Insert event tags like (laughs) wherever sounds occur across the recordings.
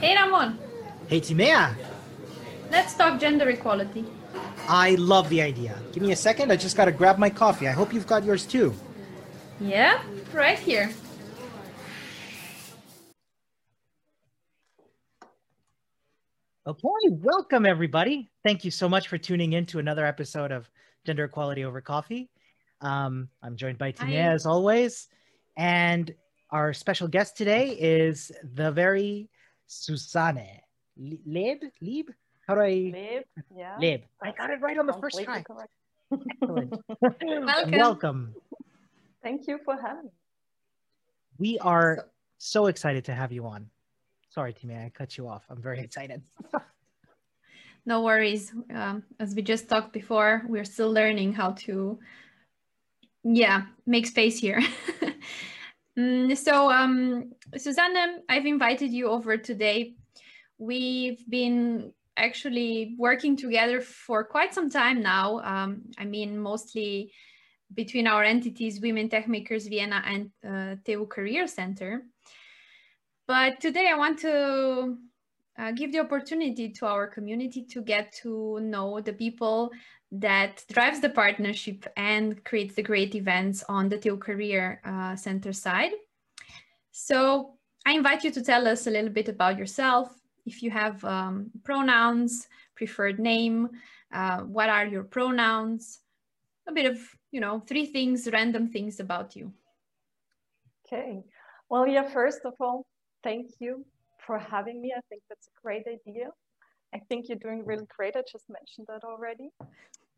Hey Ramon, Hey Timea, let's talk gender equality. I love the idea. Give me a second, I just gotta grab my coffee. I hope you've got yours too. Yeah, right here. Okay, welcome everybody. Thank you so much for tuning in to another episode of Gender Equality Over Coffee. Um, I'm joined by Timea as always, and our special guest today is the very Susanne Le- Leb. Lieb? How do I Live, yeah. Leb? I got it right on the first Completely try. correct. Excellent. (laughs) Welcome. Welcome. Thank you for having me. We are so excited to have you on. Sorry, Timea, I cut you off. I'm very excited. (laughs) No worries. Um, as we just talked before, we're still learning how to, yeah, make space here. (laughs) Mm, so, um, I've invited you over today. We've been actually working together for quite some time now. Um, I mean, mostly between our entities, Women Tech Makers Vienna and uh, Career Center. But today I want to uh, give the opportunity to our community to get to know the people that drives the partnership and creates the great events on the TU Career uh, Center side. So I invite you to tell us a little bit about yourself. If you have um, pronouns, preferred name, uh, what are your pronouns, a bit of, you know, three things, random things about you. Okay. Well, yeah, first of all, thank you for having me. I think that's a great idea. I think you're doing really great. I just mentioned that already.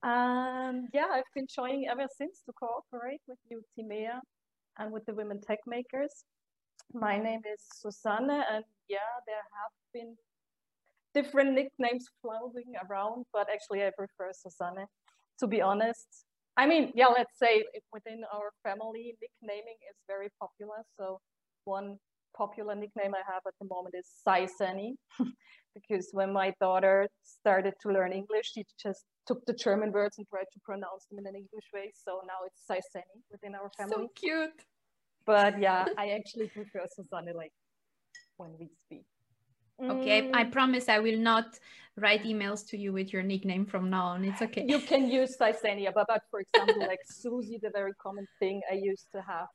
Um, yeah, I've been joining ever since to cooperate with you, Timea, and with the Women Tech Makers. My name is Susanne, and yeah, there have been different nicknames floating around, but actually I prefer Susanne, to be honest. I mean, yeah, let's say within our family, nicknaming is very popular. So one popular nickname I have at the moment is Saisani, (laughs) because when my daughter started to learn English, she just took the German words and tried to pronounce them in an English way. So now it's Saisani within our family. So cute. But yeah, (laughs) I actually prefer Susanne like when we speak. Okay, I Mm, promise I will not write emails to you with your nickname from now on. It's okay. you can (laughs) use Saisania, but, but for example, like Susie, the very common thing I used to have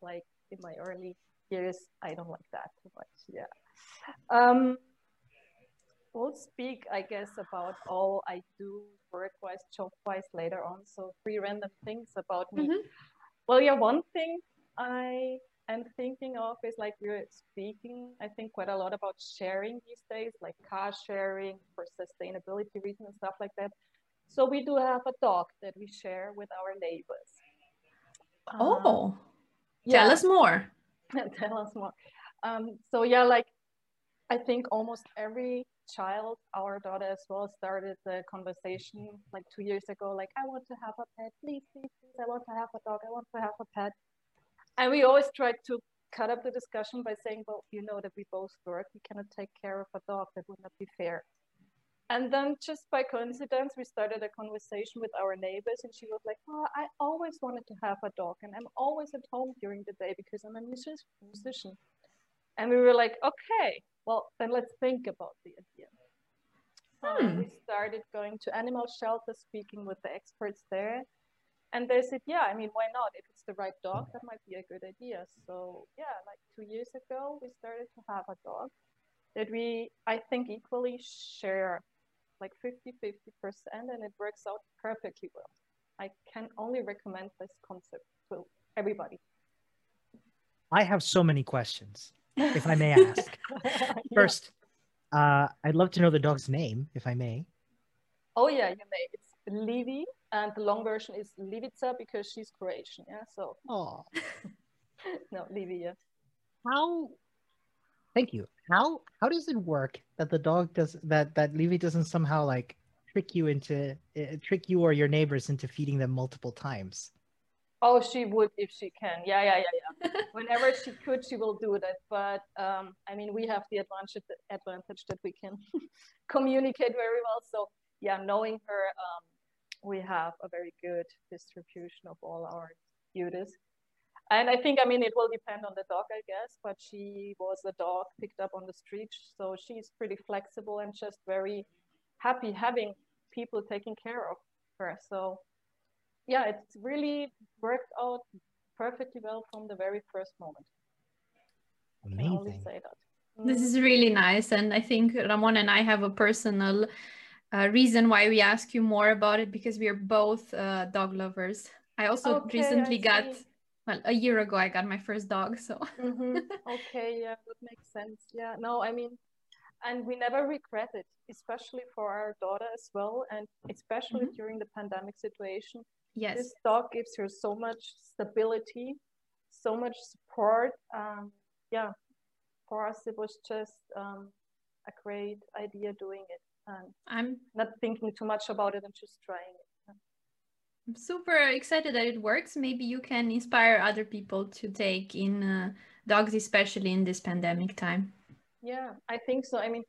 like in my early years, I don't like that too much. Yeah. Um, we'll speak, I guess, about all I do work-wise, job-wise later on. So three random things about me. Mhm. Well, yeah, one thing I am thinking of is like we're speaking, I think, quite a lot about sharing these days, like car sharing for sustainability reasons and stuff like that. So we do have a dog that we share with our neighbors. Um, Oh, yeah, tell us more. (laughs) tell us more. Um, so yeah, like I think almost every child, our daughter as well, started the conversation like two years ago, like I want to have a pet, please, please, please, I want to have a dog, I want to have a pet. And we always tried to cut up the discussion by saying, well, you know that we both work, we cannot take care of a dog, that would not be fair. And then just by coincidence, we started a conversation with our neighbors, and she was like, "Oh, I always wanted to have a dog, and I'm always at home during the day because I'm a musician." And we were like, "Okay, well then let's think about the idea." Um, Hmm. we started going to animal shelters, speaking with the experts there, and they said, "Yeah, I mean, why not? If it's the right dog, that might be a good idea." So yeah, like two years ago, we started to have a dog that we, I think, equally share like 50 50%, and it works out perfectly well. I can only recommend this concept to everybody. I have so many questions, if I may ask. (laughs) Yeah. First, uh, I'd love to know the dog's name, if I may. Oh, yeah, you may. It's Livy, and the long version is Livica because she's Croatian. Yeah, so Oh, (laughs) no, Livy, yeah. how? Thank you. How how does it work that the dog does that that Levy doesn't somehow like trick you into uh, trick you or your neighbors into feeding them multiple times? Oh, she would if she can. Yeah, yeah, yeah, yeah. (laughs) Whenever she could, she will do that. But um, I mean, we have the advantage advantage that we can (laughs) communicate very well. So yeah, knowing her, um, we have a very good distribution of all our duties. and I think, I mean, it will depend on the dog, I guess, but she was a dog picked up on the street. So she's pretty flexible and just very happy having people taking care of her. So yeah, it's really worked out perfectly well from the very first moment. Amazing. say that. This is really nice. And I think Ramon and I have a personal uh, reason why we ask you more about it because we are both uh, dog lovers. I also Okay, recently I got, well, a year ago, I got my first dog. So Mhm. (laughs) Okay, yeah, that makes sense. Yeah, no, I mean, and we never regret it, especially for our daughter as well, and especially Mhm. during the pandemic situation. Yes, This dog gives her so much stability, so much support. Um, yeah, for us, it was just um, a great idea doing it and I'm not thinking too much about it and just trying it. I'm super excited that it works. Maybe you can inspire other people to take in uh, dogs, especially in this pandemic time. Yeah, I think so. I mean,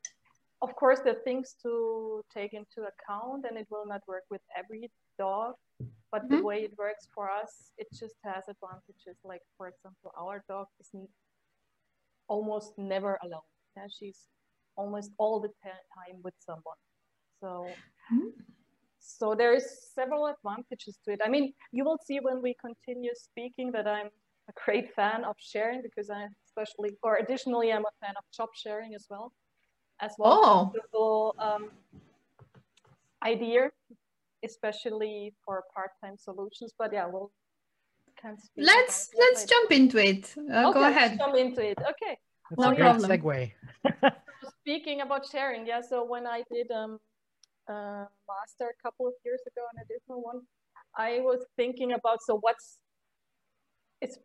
of course, there are things to take into account, and it will not work with every dog. But the Mhm. way it works for us, it just has advantages. Like, for example, our dog is almost never alone. Yeah, she's almost all the ti- time with someone. So, Mhm. so there is several advantages to it. I mean, you will see when we continue speaking that I'm a great fan of sharing because I especially or additionally I'm a fan of job sharing as well. As well Oh. beautiful um, idea, especially for part-time solutions. But yeah, we'll can speak Let's let's later. jump into it. Uh, okay, go let's ahead. jump into it. Okay. That's No a great problem. segue. (laughs) Speaking about sharing, yeah. So when I did um, uh, master a couple of years ago, an additional one, I was thinking about so what's it's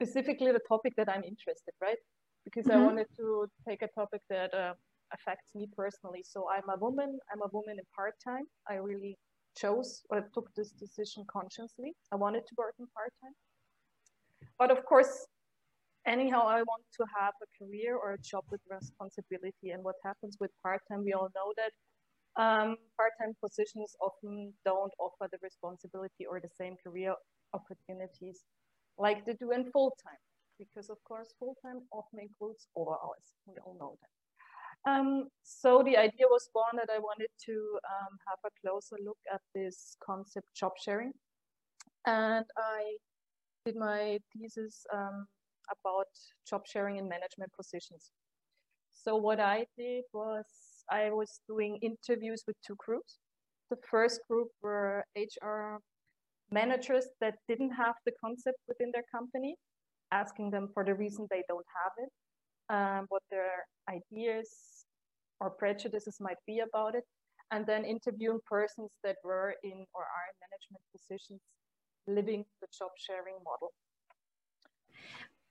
specifically the topic that I'm interested, right? Because I Mhm. wanted to take a topic that uh, affects me personally. So I'm a woman. I'm a woman in part time. I really chose or took this decision consciously. I wanted to work in part time, but of course, anyhow, I want to have a career or a job with responsibility. And what happens with part time, we all know that um, part time positions often don't offer the responsibility or the same career opportunities like they do in full time. Because, of course, full time often includes over hours. We all know that. Um, so the idea was born that I wanted to um, have a closer look at this concept job sharing. And I did my thesis um, about job sharing in management positions. So what I did was I was doing interviews with two groups. The first group were HR managers that didn't have the concept within their company, asking them for the reason they don't have it, um, what their ideas or prejudices might be about it, and then interviewing persons that were in or are in management positions living the job sharing model.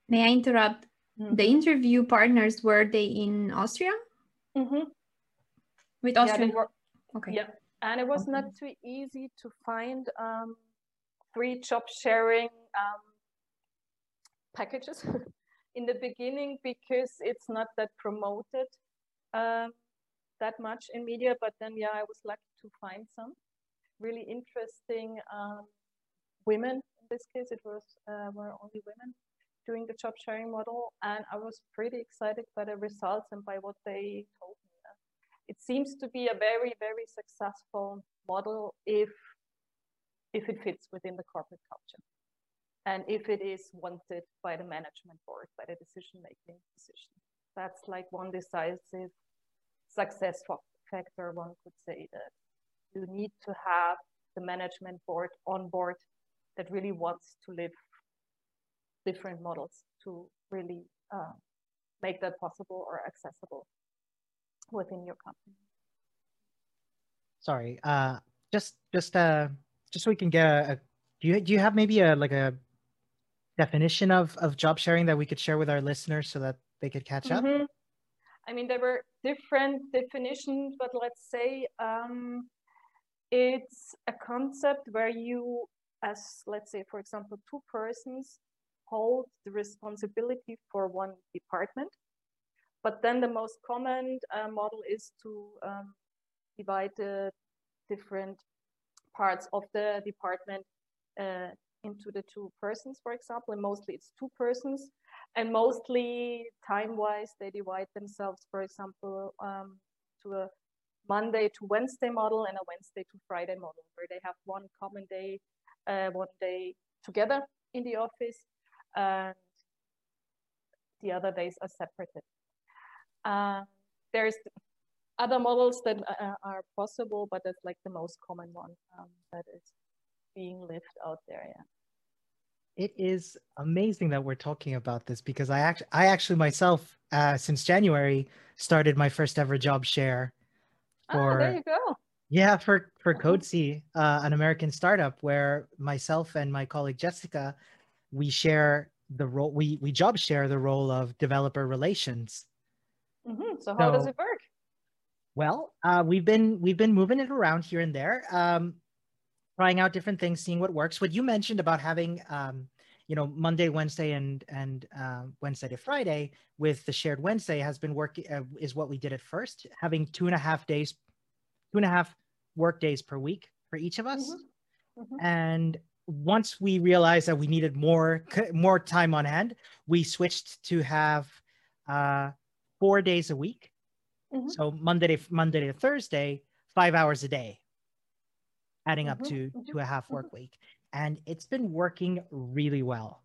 May I interrupt? Mm-hmm. The interview partners were they in Austria? Mhm. With Yeah, Austrian? were, okay. yeah, and it was Okay. not too easy to find um, free job sharing um, packages (laughs) in the beginning because it's not that promoted um, that much in media. But then, yeah, I was lucky to find some really interesting um, women. In this case, it was uh, were only women doing the job sharing model, and I was pretty excited by the results and by what they told me. It seems to be a very, very successful model if if it fits within the corporate culture and if it is wanted by the management board, by the decision making position. That's like one decisive success factor, one could say that you need to have the management board on board that really wants to live different models to really uh, make that possible or accessible within your company. Sorry. Uh, just just uh, just so we can get a, a do you do you have maybe a like a definition of of job sharing that we could share with our listeners so that they could catch up? Mhm. I mean, there were different definitions, but let's say um, it's a concept where you, as let's say, for example, two persons hold the responsibility for one department. But then the most common uh, model is to um, divide the different parts of the department uh, into the two persons, for example, and mostly it's two persons, and mostly time-wise they divide themselves, for example, um, to a Monday to Wednesday model and a Wednesday to Friday model, where they have one common day, uh, one day together in the office, and the other days are separated. Uh, there's other models that uh, are possible, but that's like the most common one um, that is being lived out there. Yeah. It is amazing that we're talking about this because I actually, I actually myself, uh, since January, started my first ever job share. For, oh, there you go. Yeah, for for uh-huh. Uh, an American startup where myself and my colleague Jessica, we share the role. We we job share the role of developer relations. Mm-hmm. So how so, does it work? Well, uh, we've been we've been moving it around here and there, um, trying out different things, seeing what works. What you mentioned about having, um, you know, Monday, Wednesday, and and uh, Wednesday to Friday with the shared Wednesday has been working. Uh, is what we did at first, having two and a half days, two and a half work days per week for each of us, mm-hmm. Mm-hmm. and once we realized that we needed more more time on hand, we switched to have uh, four days a week Mm-hmm. So Monday to Monday to Thursday, five hours a day, adding mm-hmm. up to mm-hmm. to a half work mm-hmm. week, and it's been working really well.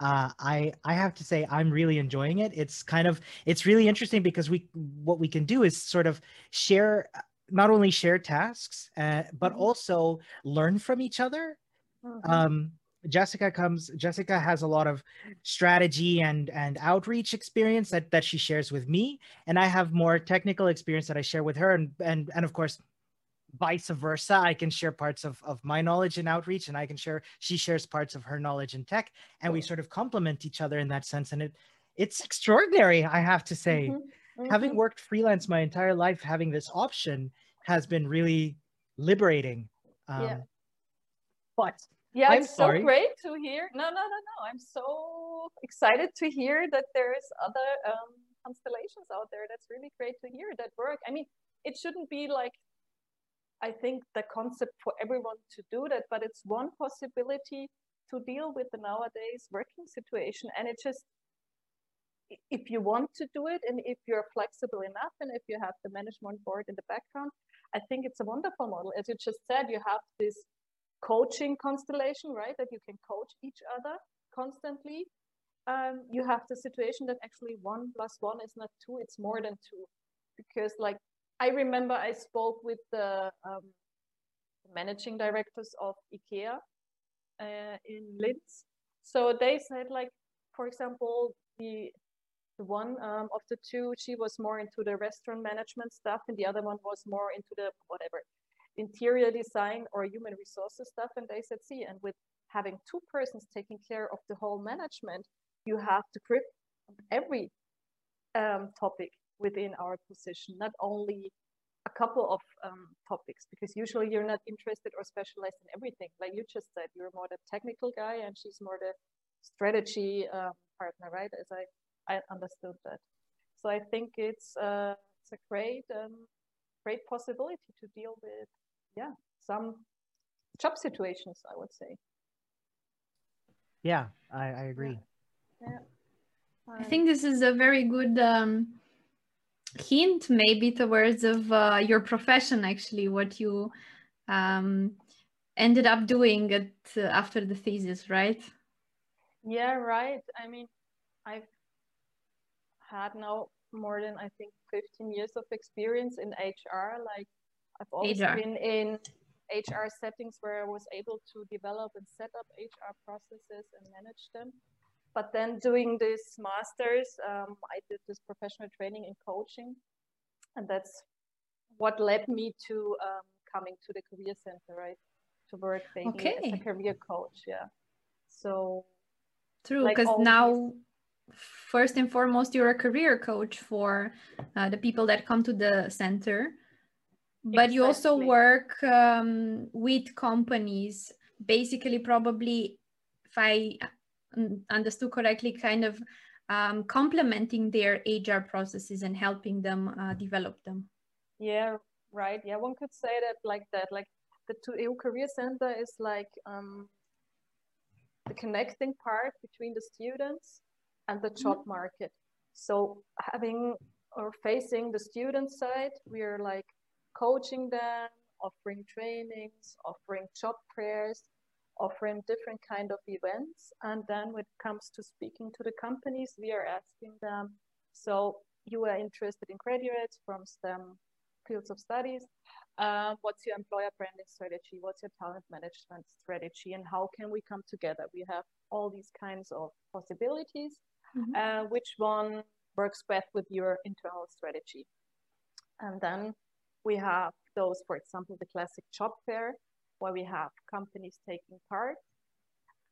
Uh, I I have to say I'm really enjoying it. It's kind of it's really interesting because we what we can do is sort of share not only share tasks uh, but mm-hmm. also learn from each other. Mm-hmm. Um, Jessica comes Jessica has a lot of strategy and and outreach experience that that she shares with me and I have more technical experience that I share with her and and and of course vice versa I can share parts of of my knowledge in outreach and I can share she shares parts of her knowledge in tech and we sort of complement each other in that sense and it it's extraordinary I have to say mm-hmm. Mm-hmm. having worked freelance my entire life having this option has been really liberating um, yeah. but yeah, I'm it's sorry. so great to hear. No, no, no, no. I'm so excited to hear that there's other um, constellations out there. That's really great to hear that work. I mean, it shouldn't be like, I think the concept for everyone to do that, but it's one possibility to deal with the nowadays working situation. And it just, if you want to do it and if you're flexible enough and if you have the management board in the background, I think it's a wonderful model. As you just said, you have this coaching constellation, right? That you can coach each other constantly. Um, you have the situation that actually one plus one is not two, it's more than two. Because like, I remember I spoke with the um, managing directors of IKEA uh, in Linz. So they said like, for example, the the one um, of the two, she was more into the restaurant management stuff, and the other one was more into the whatever interior design or human resources stuff. And they said, see, and with having two persons taking care of the whole management, you have to grip every um, topic within our position, not only a couple of um, topics, because usually you're not interested or specialized in everything. Like you just said, you're more the technical guy and she's more the strategy um, partner, right? As I, I understood that. So I think it's, uh, it's a great, um, great possibility to deal with yeah some job situations i would say yeah i, I agree yeah, yeah. i think this is a very good um, hint maybe towards of uh, your profession actually what you um, ended up doing at, uh, after the thesis right yeah right i mean i've had now more than i think 15 years of experience in hr like I've always HR. been in HR settings where I was able to develop and set up HR processes and manage them. But then doing this masters, um, I did this professional training in coaching, and that's what led me to um, coming to the career center, right? To work okay. as a career coach, yeah. So true, because like now first and foremost you're a career coach for uh, the people that come to the center but exactly. you also work um, with companies basically probably if i understood correctly kind of um, complementing their hr processes and helping them uh, develop them yeah right yeah one could say that like that like the TU career center is like um, the connecting part between the students and the job mm-hmm. market. So having or facing the student side, we are like coaching them, offering trainings, offering job fairs, offering different kind of events. And then when it comes to speaking to the companies, we are asking them, so you are interested in graduates from STEM fields of studies. Uh, what's your employer branding strategy? What's your talent management strategy? And how can we come together? We have all these kinds of possibilities. Mm-hmm. Uh, which one works best with your internal strategy? And then we have those, for example, the classic job fair, where we have companies taking part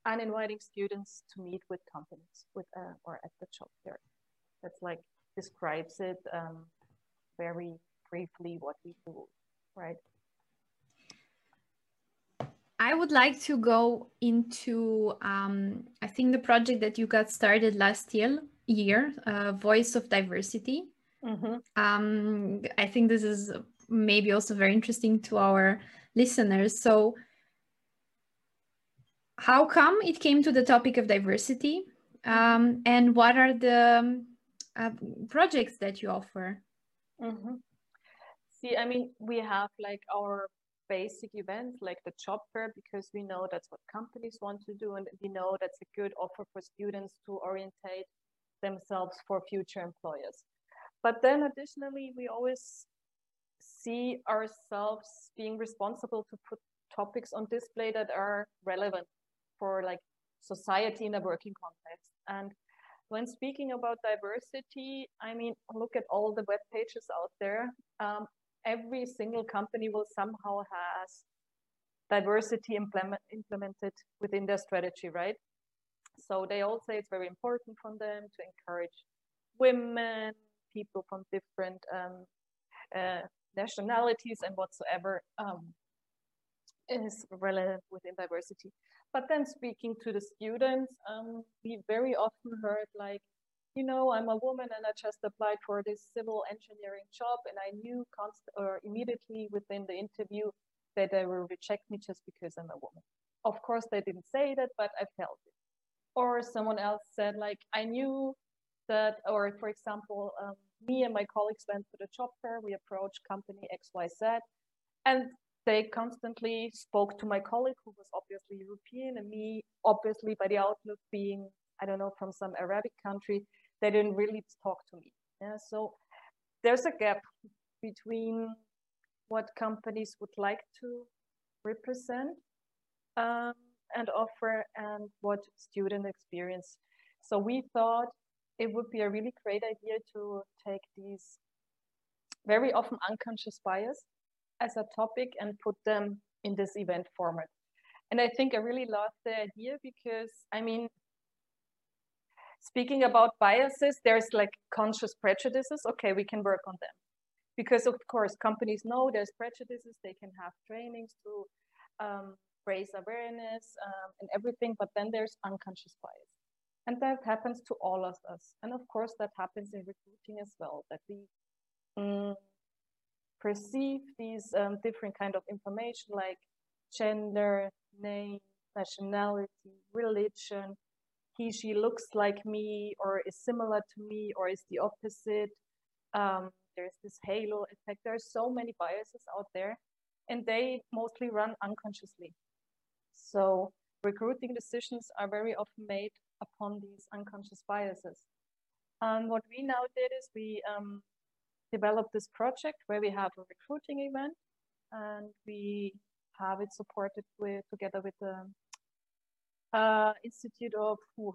and inviting students to meet with companies with uh, or at the job fair. That's like describes it um, very briefly what we do, right? I would like to go into, um, I think the project that you got started last year, year uh, Voice of Diversity. Mm-hmm. Um, I think this is maybe also very interesting to our listeners. So, how come it came to the topic of diversity? Um, and what are the uh, projects that you offer? Mm-hmm. See, I mean, we have like our basic events like the job fair because we know that's what companies want to do and we know that's a good offer for students to orientate themselves for future employers. But then additionally, we always see ourselves being responsible to put topics on display that are relevant for like society in a working context. And when speaking about diversity, I mean, look at all the web pages out there. Um, every single company will somehow has diversity implement, implemented within their strategy, right? So they all say it's very important for them to encourage women, people from different um, uh, nationalities and whatsoever um, is relevant within diversity. But then speaking to the students, um, we very often heard like, you know, I'm a woman and I just applied for this civil engineering job and I knew const- or immediately within the interview that they will reject me just because I'm a woman. Of course, they didn't say that, but I felt it. Or someone else said like, I knew that, or for example, um, me and my colleagues went to the job fair. We approached company XYZ, and they constantly spoke to my colleague, who was obviously European, and me, obviously, by the outlook being, I don't know, from some Arabic country, they didn't really talk to me. Yeah, so there's a gap between what companies would like to represent um, and offer and what student experience. So we thought it would be a really great idea to take these very often unconscious bias as a topic and put them in this event format. And I think I really love the idea because, I mean, speaking about biases, there's like conscious prejudices. Okay, we can work on them. Because, of course, companies know there's prejudices, they can have trainings to um, raise awareness um, and everything, but then there's unconscious bias. And that happens to all of us. And of course, that happens in recruiting as well, that we um, perceive these um, different kind of information like gender, name, nationality, religion, he, she looks like me or is similar to me or is the opposite. Um, there's this halo effect. There are so many biases out there and they mostly run unconsciously. So recruiting decisions are very often made upon these unconscious biases. And what we now did is we um, developed this project where we have a recruiting event and we have it supported with together with the uh, Institute of ooh,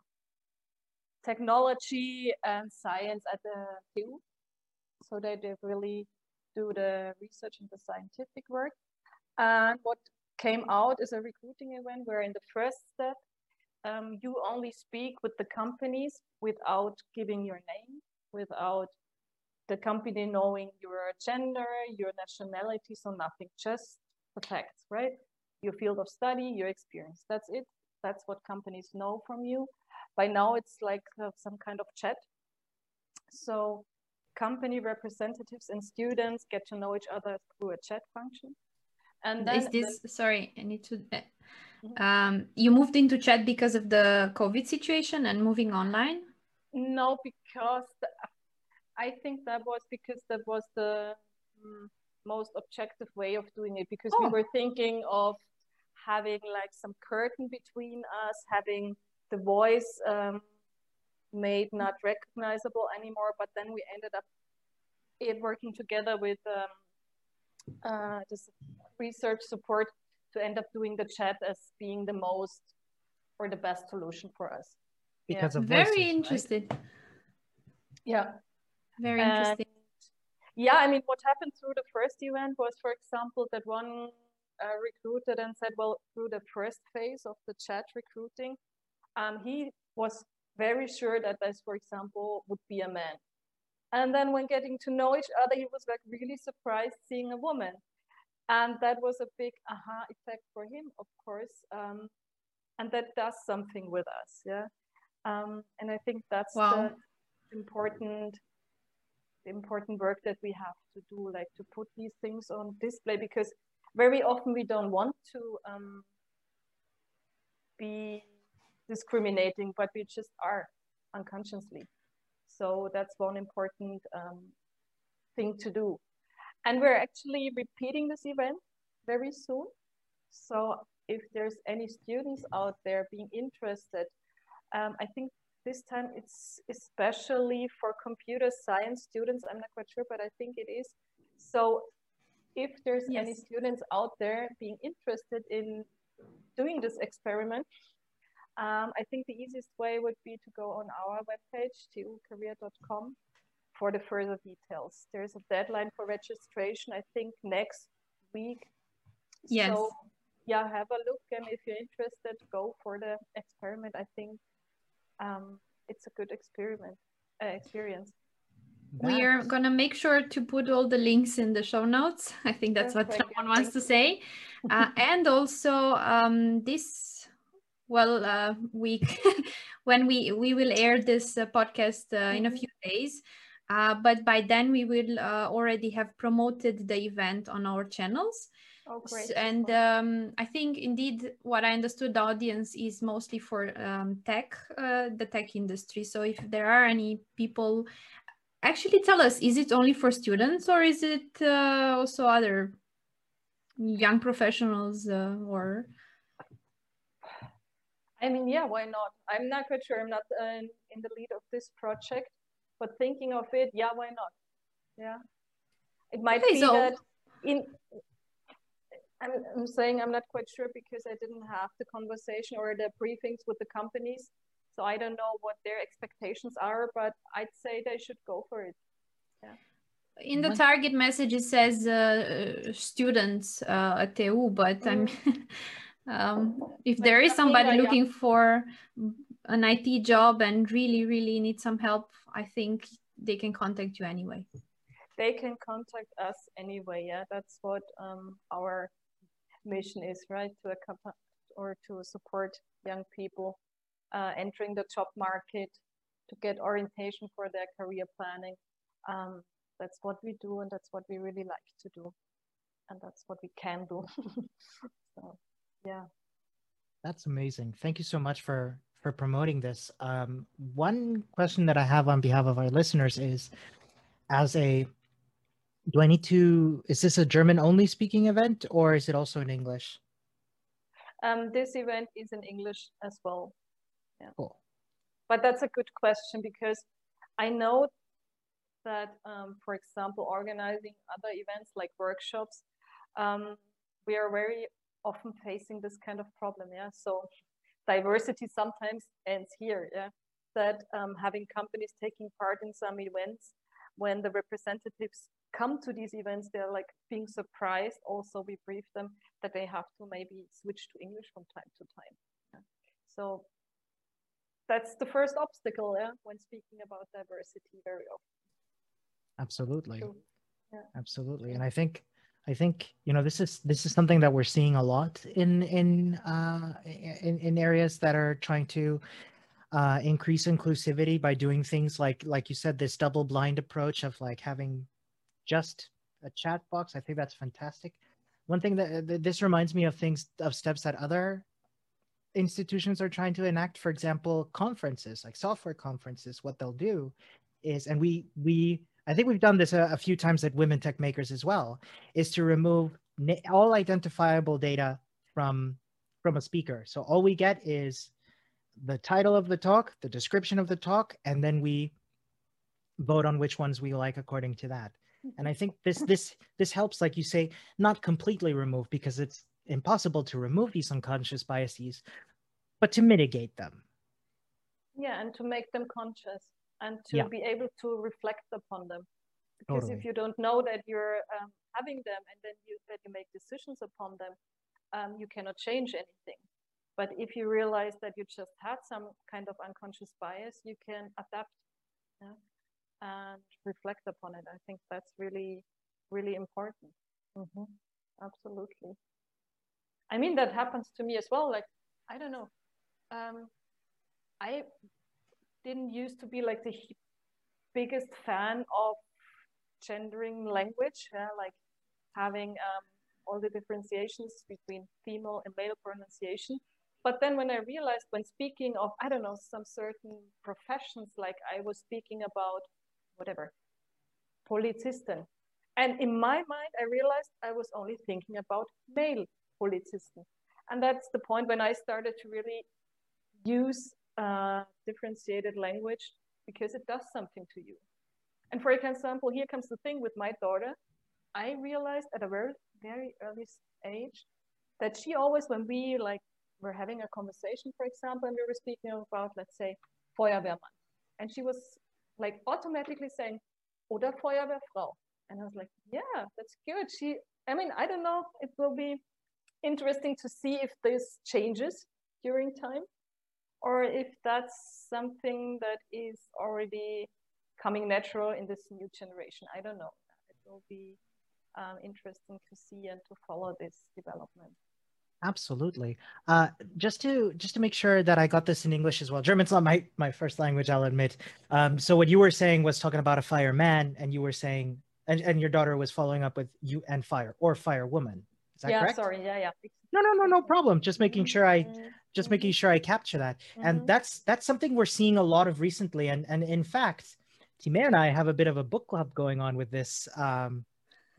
Technology and Science at the TU. So they really do the research and the scientific work. And what came out is a recruiting event where in the first step, um, you only speak with the companies without giving your name, without the company knowing your gender, your nationality, so nothing, just the facts, right? Your field of study, your experience. That's it. That's what companies know from you. By now, it's like uh, some kind of chat. So company representatives and students get to know each other through a chat function. And then is this sorry, I need to. Um, you moved into chat because of the COVID situation and moving online? No, because the, I think that was because that was the um, most objective way of doing it because oh. we were thinking of having like some curtain between us, having the voice um, made not recognizable anymore. But then we ended up it working together with um, uh, this research support to end up doing the chat as being the most or the best solution for us. Because yeah. of very interesting. Right? Yeah. Very interesting. And yeah, I mean, what happened through the first event was, for example, that one uh, recruited and said, well, through the first phase of the chat recruiting, um, he was very sure that this, for example, would be a man. And then when getting to know each other, he was like really surprised seeing a woman. And that was a big aha effect for him, of course. Um, and that does something with us, yeah. Um, and I think that's wow. the important important work that we have to do, like to put these things on display, because very often we don't want to um, be discriminating, but we just are unconsciously. So that's one important um, thing to do. And we're actually repeating this event very soon. So if there's any students out there being interested, um, I think this time it's especially for computer science students. I'm not quite sure, but I think it is. So if there's yes. any students out there being interested in doing this experiment, um, I think the easiest way would be to go on our webpage, tucareer.com, for the further details. There's a deadline for registration, I think next week. Yes. So, yeah, have a look. And if you're interested, go for the experiment. I think um, it's a good experiment uh, experience. We are going to make sure to put all the links in the show notes. I think that's what someone wants to say. Uh, (laughs) and also um, this well uh, week (laughs) when we we will air this uh, podcast uh, in a mm-hmm. few days uh, but by then we will uh, already have promoted the event on our channels oh, great. and um, i think indeed what i understood the audience is mostly for um, tech uh, the tech industry so if there are any people actually tell us is it only for students or is it also other young professionals or I mean, yeah, why not? I'm not quite sure. I'm not uh, in the lead of this project, but thinking of it, yeah, why not? Yeah, it might okay, be so... that in. I'm, I'm saying I'm not quite sure because I didn't have the conversation or the briefings with the companies, so I don't know what their expectations are. But I'd say they should go for it. Yeah in the target message it says uh, students uh, at TU, but mm. I'm (laughs) um, if there is somebody looking for an IT job and really, really need some help, I think they can contact you anyway. They can contact us anyway. Yeah, that's what um, our mission is, right? To accompany or to support young people uh, entering the job market, to get orientation for their career planning. Um, that's what we do, and that's what we really like to do, and that's what we can do. (laughs) so yeah that's amazing thank you so much for for promoting this. Um, one question that i have on behalf of our listeners is as a do i need to is this a german only speaking event or is it also in english? Um, this event is in english as well. Yeah. Cool. But that's a good question because i know that um, for example organizing other events like workshops um, we are very often facing this kind of problem. Yeah, so diversity sometimes ends here. Yeah, that um, having companies taking part in some events when the representatives come to these events, they're like being surprised. Also, we brief them that they have to maybe switch to English from time to time. Yeah. So that's the first obstacle yeah, when speaking about diversity very often. Absolutely. Yeah. Absolutely. And I think I think you know this is this is something that we're seeing a lot in in uh, in, in areas that are trying to uh, increase inclusivity by doing things like like you said this double blind approach of like having just a chat box. I think that's fantastic. One thing that, that this reminds me of things of steps that other institutions are trying to enact for example conferences like software conferences what they'll do is and we we i think we've done this a, a few times at women tech makers as well is to remove all identifiable data from from a speaker. So all we get is the title of the talk the description of the talk and then we vote on which ones we like according to that. And i think this this this helps like you say not completely remove because it's impossible to remove these unconscious biases but to mitigate them. Yeah and to make them conscious and to yeah. be able to reflect upon them because totally. if you don't know that you're um, having them and then you that you make decisions upon them um, you cannot change anything but if you realize that you just had some kind of unconscious bias you can adapt yeah, and reflect upon it i think that's really really important mm-hmm. absolutely i mean that happens to me as well like i don't know um, i didn't used to be like the biggest fan of gendering language, uh, like having um, all the differentiations between female and male pronunciation. But then when I realized when speaking of, I don't know, some certain professions, like I was speaking about whatever, Polizisten. And in my mind, I realized I was only thinking about male Polizisten. And that's the point when I started to really use uh, differentiated language because it does something to you. And for example, here comes the thing with my daughter. I realized at a very, very early age that she always, when we like were having a conversation, for example, and we were speaking about, let's say, Feuerwehrmann, and she was like automatically saying, oder Feuerwehrfrau. And I was like, yeah, that's good. She, I mean, I don't know. It will be interesting to see if this changes during time or if that's something that is already coming natural in this new generation. I don't know. It will be um, interesting to see and to follow this development. Absolutely. Uh, just to just to make sure that I got this in English as well. German's not my my first language, I'll admit. Um, so what you were saying was talking about a fireman, and you were saying, and, and your daughter was following up with you and fire or firewoman. Is that yeah, correct? sorry. Yeah, yeah. No, no, no, no problem. Just making sure I mm-hmm. Just making sure I capture that. Mm-hmm. And that's that's something we're seeing a lot of recently. And and in fact, Timea and I have a bit of a book club going on with this um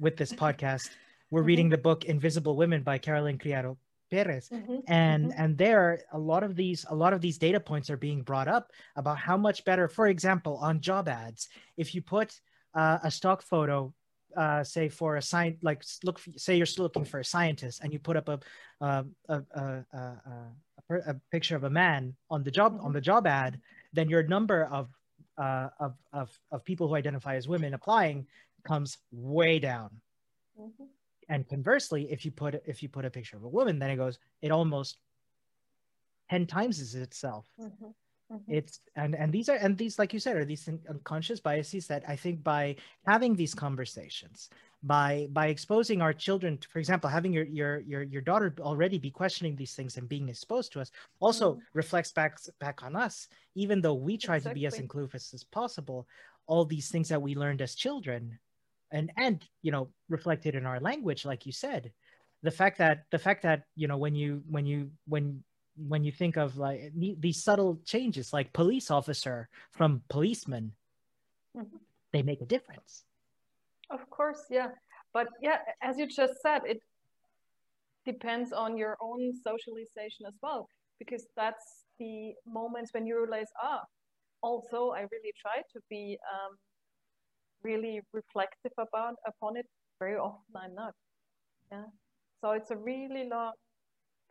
with this (laughs) podcast. We're mm-hmm. reading the book Invisible Women by Caroline Criado Perez. Mm-hmm. And mm-hmm. and there a lot of these a lot of these data points are being brought up about how much better, for example, on job ads, if you put uh, a stock photo uh, say for a sign like look say you're still looking for a scientist and you put up a a, a, a, a, a picture of a man on the job mm-hmm. on the job ad then your number of, uh, of of of people who identify as women applying comes way down mm-hmm. and conversely if you put if you put a picture of a woman then it goes it almost 10 times itself mm-hmm. Mm-hmm. It's and and these are and these like you said are these unconscious biases that I think by having these conversations, by by exposing our children, to, for example, having your your your your daughter already be questioning these things and being exposed to us, also mm-hmm. reflects back back on us. Even though we try exactly. to be as inclusive as possible, all these things that we learned as children, and and you know reflected in our language, like you said, the fact that the fact that you know when you when you when when you think of like these subtle changes like police officer from policeman mm-hmm. they make a difference. Of course yeah. But yeah as you just said it depends on your own socialization as well because that's the moments when you realize ah also i really try to be um, really reflective about upon it. Very often i'm not. Yeah. So it's a really long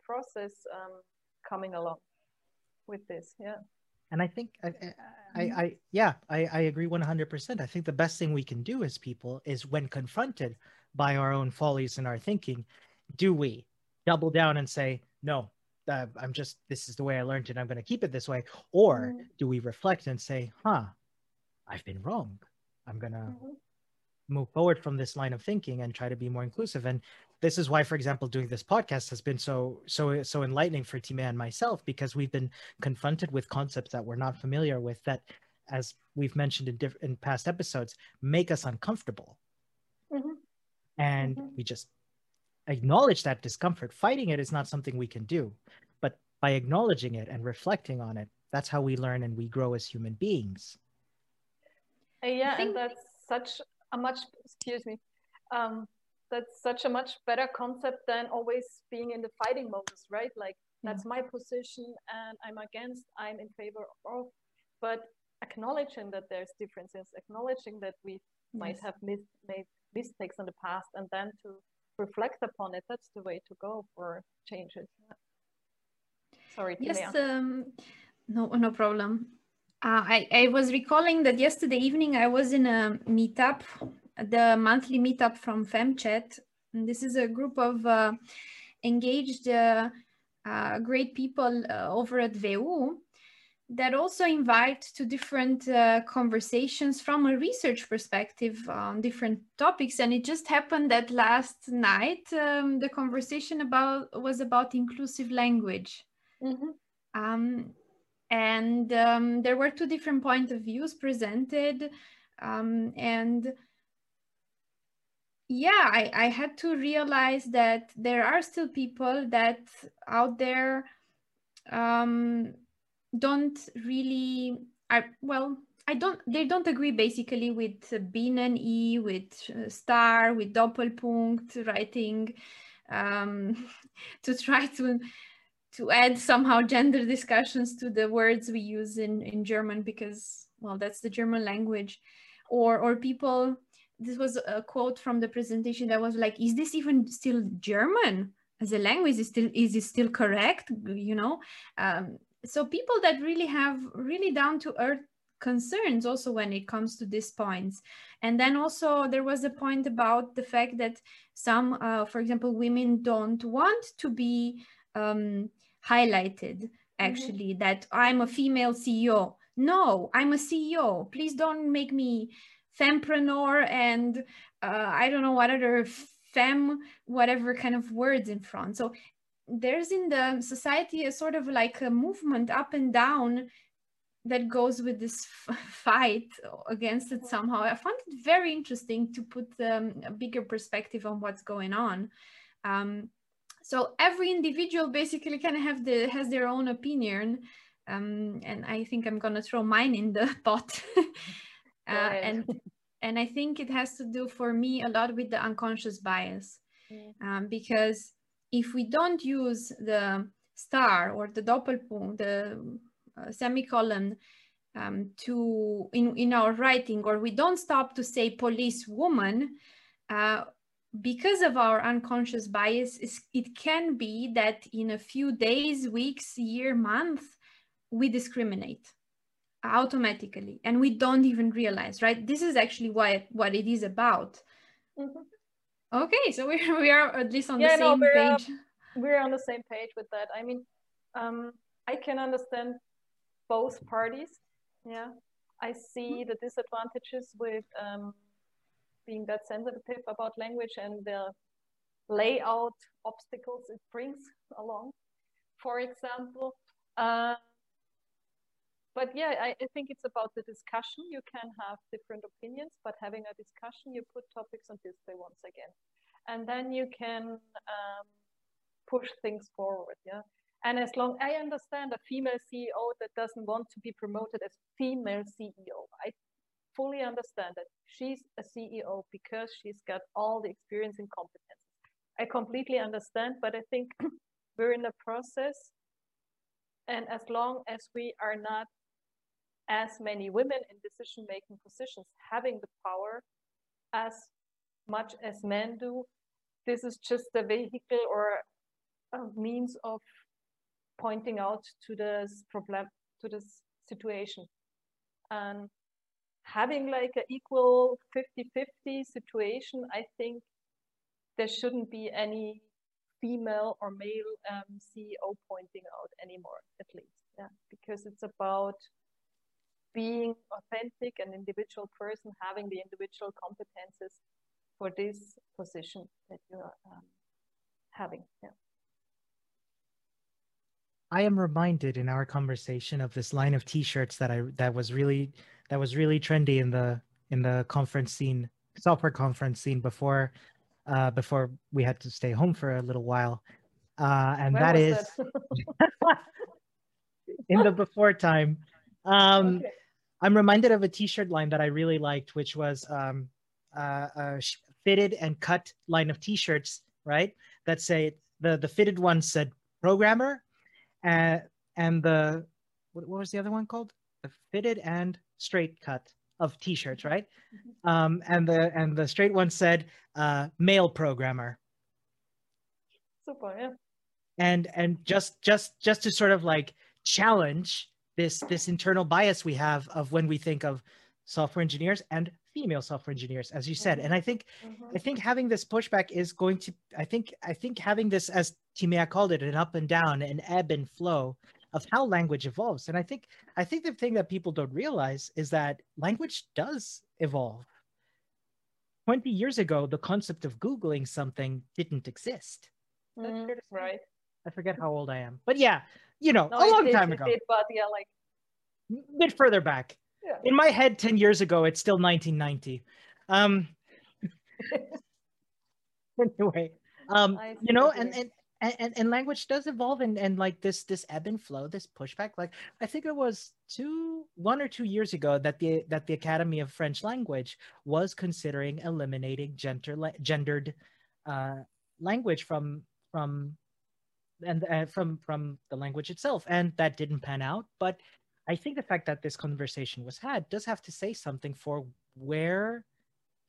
process um, coming along with this yeah and i think i i, I, yeah I, I agree 100% i think the best thing we can do as people is when confronted by our own follies in our thinking do we double down and say no uh, i'm just this is the way i learned it i'm going to keep it this way or mm-hmm. do we reflect and say huh i've been wrong i'm going to mm-hmm. move forward from this line of thinking and try to be more inclusive and this is why for example doing this podcast has been so so so enlightening for Timea and myself because we've been confronted with concepts that we're not familiar with that as we've mentioned in diff- in past episodes make us uncomfortable mm-hmm. and mm-hmm. we just acknowledge that discomfort fighting it is not something we can do but by acknowledging it and reflecting on it, that's how we learn and we grow as human beings. Uh, yeah, think... and that's such a much, excuse me, um, that's such a much better concept than always being in the fighting modus, right? Like that's my position and I'm against, I'm in favor of, but acknowledging that there's differences, acknowledging that we yes. might have mis- made mistakes in the past and then to reflect upon it, that's the way to go for changes. Sorry, Yes, um, no, no problem. Uh, I, I was recalling that yesterday evening I was in a meetup, the monthly meetup from FemChat. And this is a group of uh, engaged uh, uh, great people uh, over at WU that also invite to different uh, conversations from a research perspective on different topics and it just happened that last night um, the conversation about was about inclusive language mm-hmm. um, and um, there were two different point of views presented um, and yeah I, I had to realize that there are still people that out there um, don't really I well I don't they don't agree basically with bin and E with uh, star with doppelpunkt writing um, (laughs) to try to to add somehow gender discussions to the words we use in in German because well that's the German language. Or or people this was a quote from the presentation that was like is this even still German? As a language is still is it still correct? You know? Um, so people that really have really down to earth concerns also when it comes to these points. And then also there was a point about the fact that some uh, for example women don't want to be um, highlighted mm-hmm. actually mm-hmm. that i'm a female ceo no i'm a ceo please don't make me fempreneur and uh, i don't know what other fem whatever kind of words in front so there's in the society a sort of like a movement up and down that goes with this fight against it somehow. I found it very interesting to put um, a bigger perspective on what's going on. Um, so every individual basically kind of have the has their own opinion, um, and I think I'm gonna throw mine in the (laughs) pot. (laughs) uh, and and I think it has to do for me a lot with the unconscious bias, mm. um, because if we don't use the star or the doppelpunkt, the uh, semicolon um, to in, in our writing, or we don't stop to say police woman, uh, because of our unconscious bias, it can be that in a few days, weeks, year, month, we discriminate automatically and we don't even realize, right? This is actually what, what it is about. Mm-hmm. Okay, so we (laughs) we are at least on yeah, the same no, we're, page. Uh, we're on the same page with that. I mean, um, I can understand both parties. Yeah, I see the disadvantages with um, being that sensitive about language and the layout obstacles it brings along. For example, uh, but yeah, I, I, think it's about the discussion. You can have different opinions, but having a discussion, you put topics on display once again. And then you can um, push things forward. Yeah. And as long I understand a female CEO that doesn't want to be promoted as female CEO, I fully understand that she's a CEO because she's got all the experience and competence. I completely understand, but I think (clears throat) we're in a process. And as long as we are not as many women in decision making positions having the power as much as men do. This is just a vehicle or a means of pointing out to this problem, to this situation. And having like an equal 50-50 situation, I think there shouldn't be any female or male um, CEO pointing out anymore, at least. Yeah, because it's about being authentic and individual person, having the individual competences for this position that you're um, having. Yeah. I am reminded in our conversation of this line of T-shirts that I that was really that was really trendy in the in the conference scene, software conference scene before uh, before we had to stay home for a little while. uh, and Where that is (laughs) in the before time. Um, Okay. I'm reminded of a T-shirt line that I really liked, which was um, uh, a fitted and cut line of T-shirts, right? That say the the fitted one said programmer, uh, and the what, what was the other one called? The fitted and straight cut of T-shirts, right? Um, and the and the straight one said uh, male programmer. Super, yeah. and and just just just to sort of like challenge this this internal bias we have of when we think of software engineers and female software engineers as you said Mhm. and i think Mhm. i think having this pushback is going to i think i think having this as timea called it an up and down an ebb and flow of how language evolves and i think i think the thing that people don't realize is that language does evolve 20 years ago the concept of googling something didn't exist Mhm, Right. I forget how old I am, but yeah, you know, No, a long did, time ago, did, but yeah, like a bit further back. Yeah. In my head, 10 years ago, it's still 1990. Um, (laughs) anyway, um, you know, and, and, and, and language does evolve and, and like this, this ebb and flow, this pushback, like I think it was two, one or two years ago that the, that the Academy of French Language was considering eliminating gender, gendered, uh, language from, from and uh, from from the language itself and that didn't pan out but i think the fact that this conversation was had does have to say something for where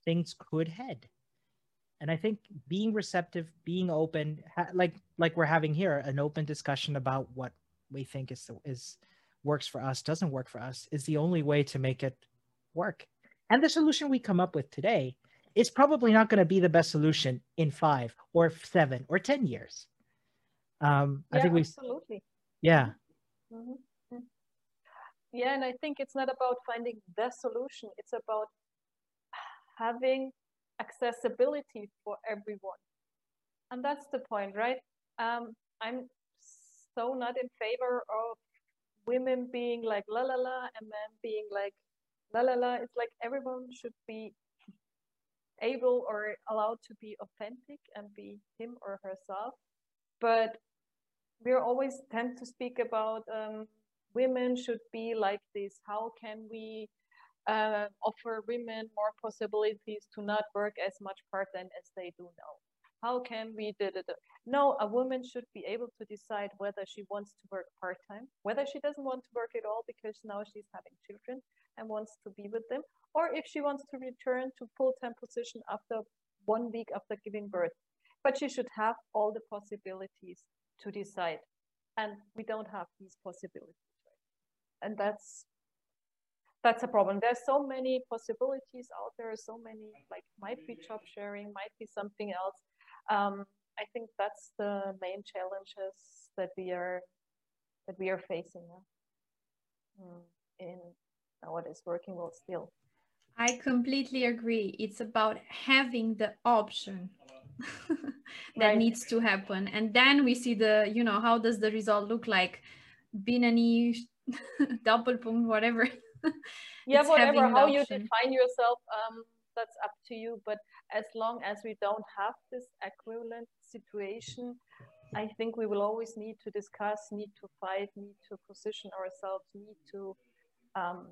things could head. And i think being receptive being open ha- like like we're having here an open discussion about what we think is is works for us doesn't work for us is the only way to make it work. And the solution we come up with today is probably not going to be the best solution in five or seven or ten years um i yeah, think we absolutely. yeah Mhm. Mm. Yeah, and I think it's not about finding the solution. It's about having accessibility for everyone, and that's the point, right? Um, I'm so not in favor of women being like la la la and men being like la la la. It's like everyone should be able or allowed to be authentic and be him or herself. But we always tend to speak about um, women should be like this. How can we uh, offer women more possibilities to not work as much part time as they do now? How can we do it? No, a woman should be able to decide whether she wants to work part time, whether she doesn't want to work at all because now she's having children and wants to be with them, or if she wants to return to full time position after one week after giving birth. But she should have all the possibilities to decide. And we don't have these possibilities, right? And that's that's a problem. There's so many possibilities out there, so many like might be job sharing, might be something else. Um, I think that's the main challenges that we are that we are facing now mm, in nowadays working world still. I completely agree. It's about having the option (laughs) that Right. needs to happen. And then we see the, you know, how does the result look like? Binnen-I, (laughs) Doppelpunkt, whatever. (laughs) yeah whatever how you define yourself um, that's up to you but as long as we don't have this equivalent situation i think we will always need to discuss need to fight need to position ourselves need to um,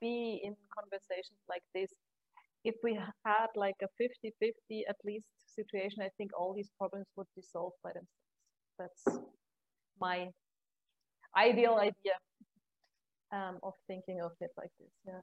be in conversations like this if we had like a 50-50 at least situation i think all these problems would be solved by themselves that's my ideal idea um, of thinking of it like this. Yeah.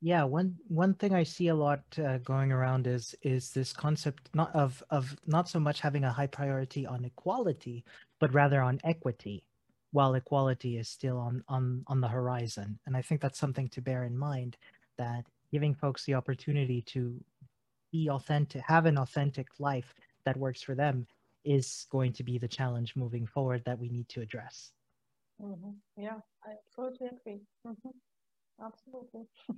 yeah one one thing i see a lot uh, going around is is this concept not of of not so much having a high priority on equality but rather on equity while equality is still on on on the horizon and i think that's something to bear in mind that giving folks the opportunity to be authentic have an authentic life that works for them is going to be the challenge moving forward that we need to address hmm Yeah, I totally agree. hmm Absolutely. (laughs)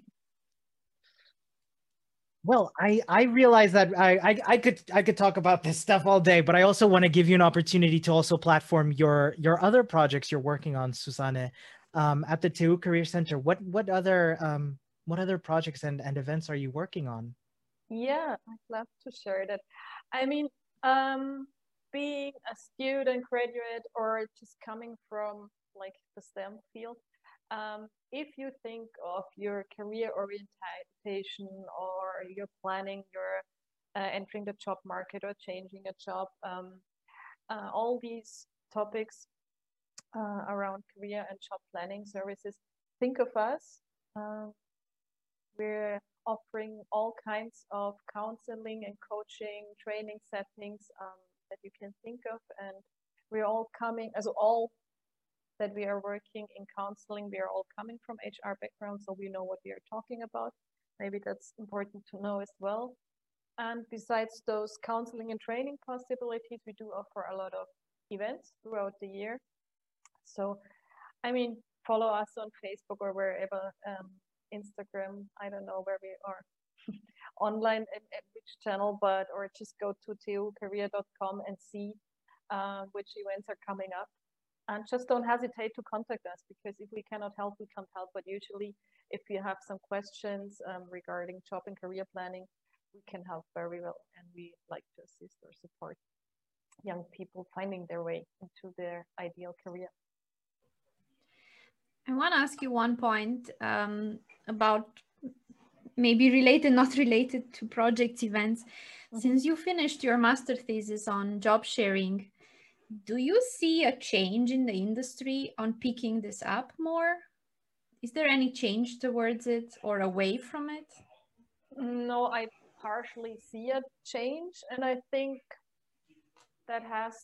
Well, I I realize that I, I I could I could talk about this stuff all day, but I also want to give you an opportunity to also platform your your other projects you're working on, Susanne, um, at the TU Career Center. What what other um what other projects and, and events are you working on? Yeah, I'd love to share that. I mean, um, being a student, graduate, or just coming from like the STEM field, um, if you think of your career orientation or you're planning your uh, entering the job market or changing a job, um, uh, all these topics uh, around career and job planning services, think of us. Um, we're offering all kinds of counseling and coaching training settings um, that you can think of. And we're all coming, as all that we are working in counseling, we are all coming from HR background, so we know what we are talking about. Maybe that's important to know as well. And besides those counseling and training possibilities, we do offer a lot of events throughout the year. So, I mean, follow us on Facebook or wherever, um, Instagram, I don't know where we are (laughs) online at, at, which channel, but or just go to tucareer.com and see uh, which events are coming up and just don't hesitate to contact us because if we cannot help, we can't help. But usually, if you have some questions um, regarding job and career planning, we can help very well, and we like to assist or support young people finding their way into their ideal career. I want to ask you one point um, about maybe related, not related to project events. Mm-hmm. Since you finished your master thesis on job sharing, do you see a change in the industry on picking this up more? Is there any change towards it or away from it? No, I partially see a change, and I think that has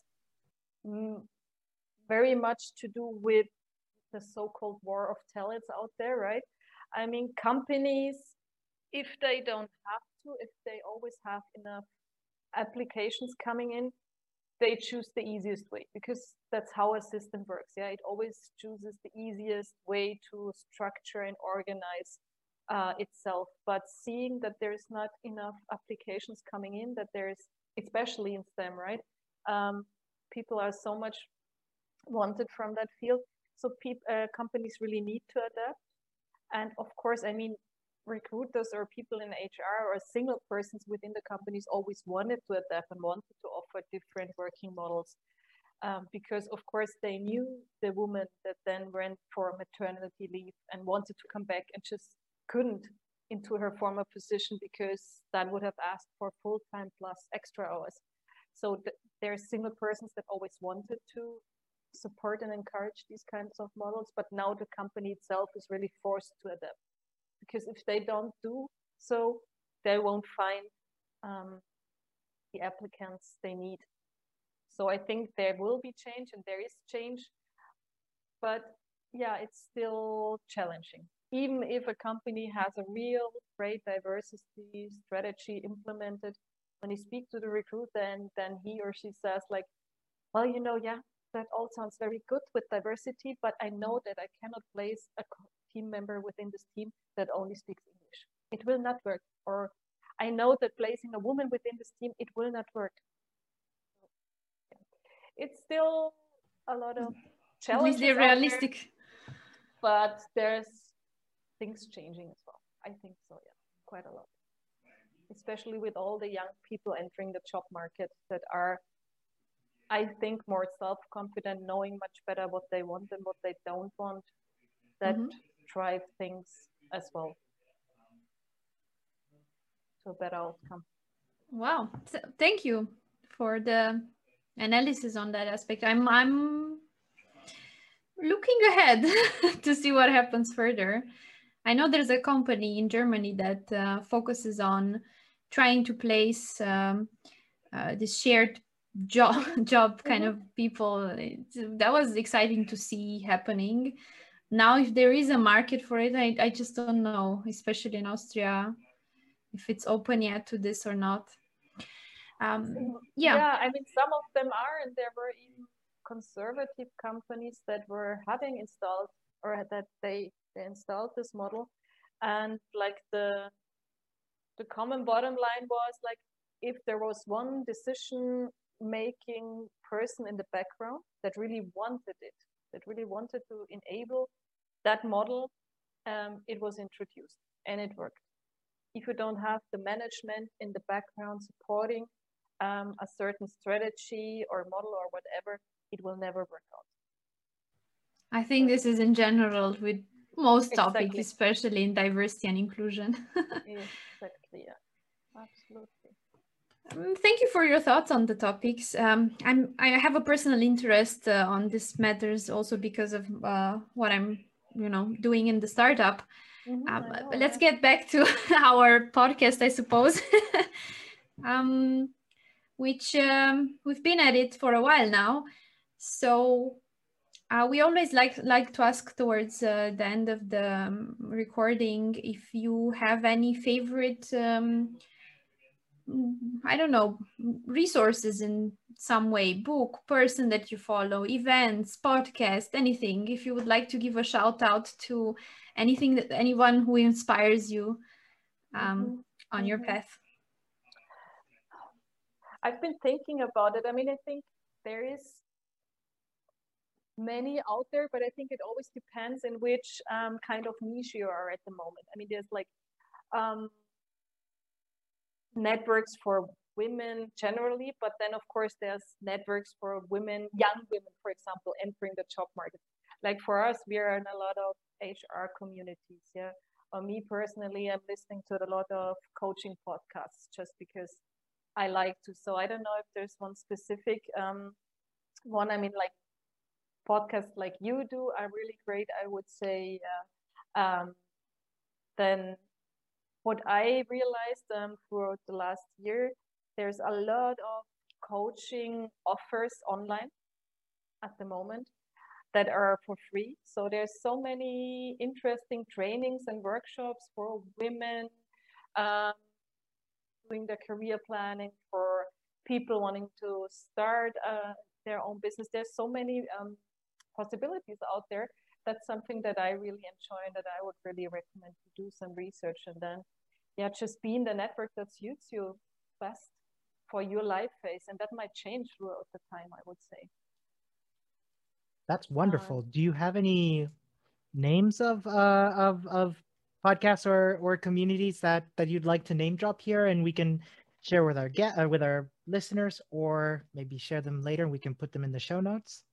very much to do with the so-called war of talents out there, right? I mean, companies, if they don't have to, if they always have enough applications coming in, they choose the easiest way because that's how a system works. Yeah, it always chooses the easiest way to structure and organize uh, itself. But seeing that there's not enough applications coming in, that there's, especially in STEM, right? Um, people are so much wanted from that field. So uh, companies really need to adapt. And of course, I mean, recruiters or people in HR or single persons within the companies always wanted to adapt and wanted to offer different working models. Um, because of course they knew the woman that then went for maternity leave and wanted to come back and just couldn't into her former position because that would have asked for full time plus extra hours. So th- there are single persons that always wanted to support and encourage these kinds of models, but now the company itself is really forced to adapt because if they don't do so, they won't find um, the applicants they need. So I think there will be change and there is change, but yeah, it's still challenging. Even if a company has a real great diversity strategy implemented, when you speak to the recruiter and then he or she says like, well, you know, yeah, that all sounds very good with diversity, but I know mm-hmm. that I cannot place a team member within this team that only speaks English. It will not work. Or I know that placing a woman within this team, it will not work. It's still a lot of mm-hmm. challenges. Is realistic? There, but there's things changing as well. I think so, yeah, quite a lot. Especially with all the young people entering the job market that are I think more self-confident, knowing much better what they want and what they don't want, that mm-hmm. drive things as well to a better outcome. Wow, so thank you for the analysis on that aspect. I'm I'm looking ahead (laughs) to see what happens further. I know there's a company in Germany that uh, focuses on trying to place um, uh, this shared job (laughs) job kind mm-hmm. of people. That was exciting to see happening. Now if there is a market for it I, I just don't know especially in austria if it's open yet to this or not. Um, yeah. yeah i mean some of them are and there were even conservative companies that were having installed or that they, they installed this model. And like the the common bottom line was like if there was one decision making person in the background that really wanted it, that really wanted to enable that model, um, it was introduced and it worked. If you don't have the management in the background supporting um, a certain strategy or model or whatever, it will never work out. I think this is in general with most Exactly. topics, especially in diversity and inclusion. (laughs) exactly, yeah, absolutely. Um, Thank you for your thoughts on the topics. Um, I'm I have a personal interest uh, on these matters also because of uh, what I'm you know doing in the startup. Mhm, Um, but let's get back to (laughs) our podcast, I suppose, (laughs) um, which um, we've been at it for a while now. So uh, we always like like to ask towards uh, the end of the um, recording if you have any favorite. Um, I don't know resources in some way, book, person that you follow, events, podcast, anything. If you would like to give a shout out to anything that anyone who inspires you um, Mhm. on your mhm. path. I've been thinking about it. I mean, I think there is many out there, but I think it always depends in which um, kind of niche you are at the moment. I mean, there's like um, networks for women generally, but then of course there's networks for women, young women, for example, entering the job market. Like for us, we are in a lot of HR communities. Yeah. Or me personally, I'm listening to a lot of coaching podcasts just because I like to. So I don't know if there's one specific um, one. I mean, like podcasts like you do are really great. I would say. Uh, um, then what I realized um, throughout the last year, there's a lot of coaching offers online at the moment that are for free. So there's so many interesting trainings and workshops for women um, doing their career planning for people wanting to start uh, their own business. There's so many um, possibilities out there. That's something that I really enjoy and that I would really recommend to do some research and then, yeah, just be in the network that suits you best for your life phase. And that might change throughout the time, I would say. That's wonderful. Do you have any names of uh, of of podcasts or or communities that that you'd like to name drop here, and we can share with our get uh, with our listeners, or maybe share them later, and we can put them in the show notes.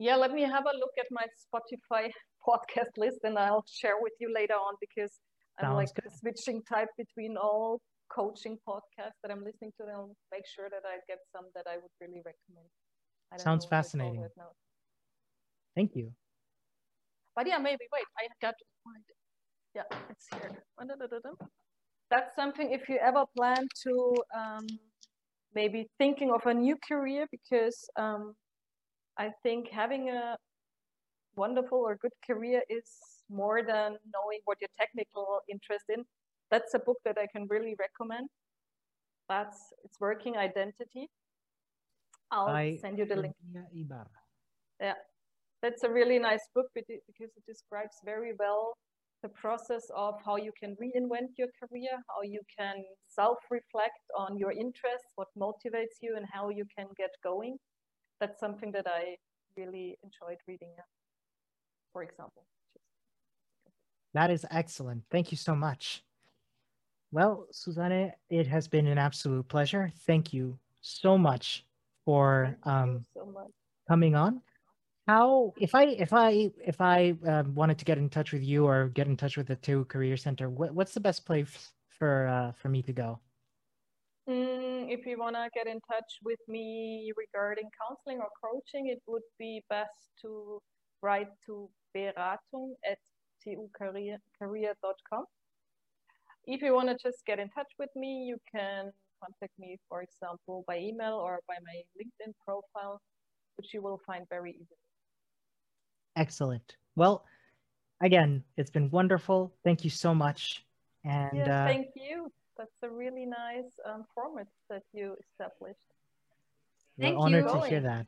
Yeah, let me have a look at my Spotify (laughs) podcast list and I'll share with you later on because I'm like good. switching type between all coaching podcasts that I'm listening to and I'll make sure that I get some that I would really recommend. I don't Sounds know what it's all fascinating. Thank you. But yeah, maybe wait, I got to find it. Yeah, it's here. That's something if you ever plan to um, maybe thinking of a new career because um, I think having a wonderful or good career is more than knowing what your technical interest in. That's a book that I can really recommend. That's it's working identity. I'll By send you the link. Yeah, that's a really nice book because it describes very well the process of how you can reinvent your career, how you can self-reflect on your interests, what motivates you, and how you can get going. That's something that I really enjoyed reading. For example. That is excellent. Thank you so much. Well, Susanne, it has been an absolute pleasure. Thank you so much for um, so much. coming on. How if I if I if I um, wanted to get in touch with you or get in touch with the TU Career Center, what, what's the best place for uh, for me to go? Mm, if you want to get in touch with me regarding counseling or coaching, it would be best to write to beratung at tucareer.com. If you want to just get in touch with me, you can contact me, for example, by email or by my LinkedIn profile, which you will find very easily. Excellent. Well, again, it's been wonderful. Thank you so much. And yeah, uh, thank you. That's a really nice um, format that you established. we're Thank honored you. to hear that.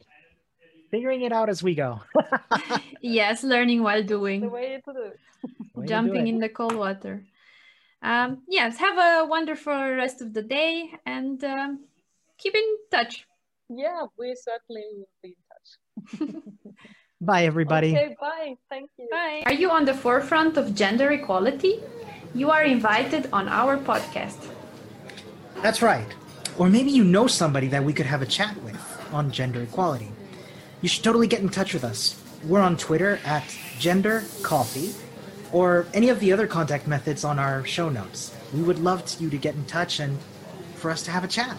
Figuring it out as we go. (laughs) yes, learning while The doing, way to do it. Way to do jumping it. in the cold water. Um, yes, have a wonderful rest of the day and um, keep in touch. Yeah, we certainly will be in touch. (laughs) Bye, everybody. Okay, bye. Thank you. Bye. Are you on the forefront of gender equality? You are invited on our podcast. That's right. Or maybe you know somebody that we could have a chat with on gender equality. You should totally get in touch with us. We're on Twitter at Gender Coffee or any of the other contact methods on our show notes. We would love to, you to get in touch and for us to have a chat.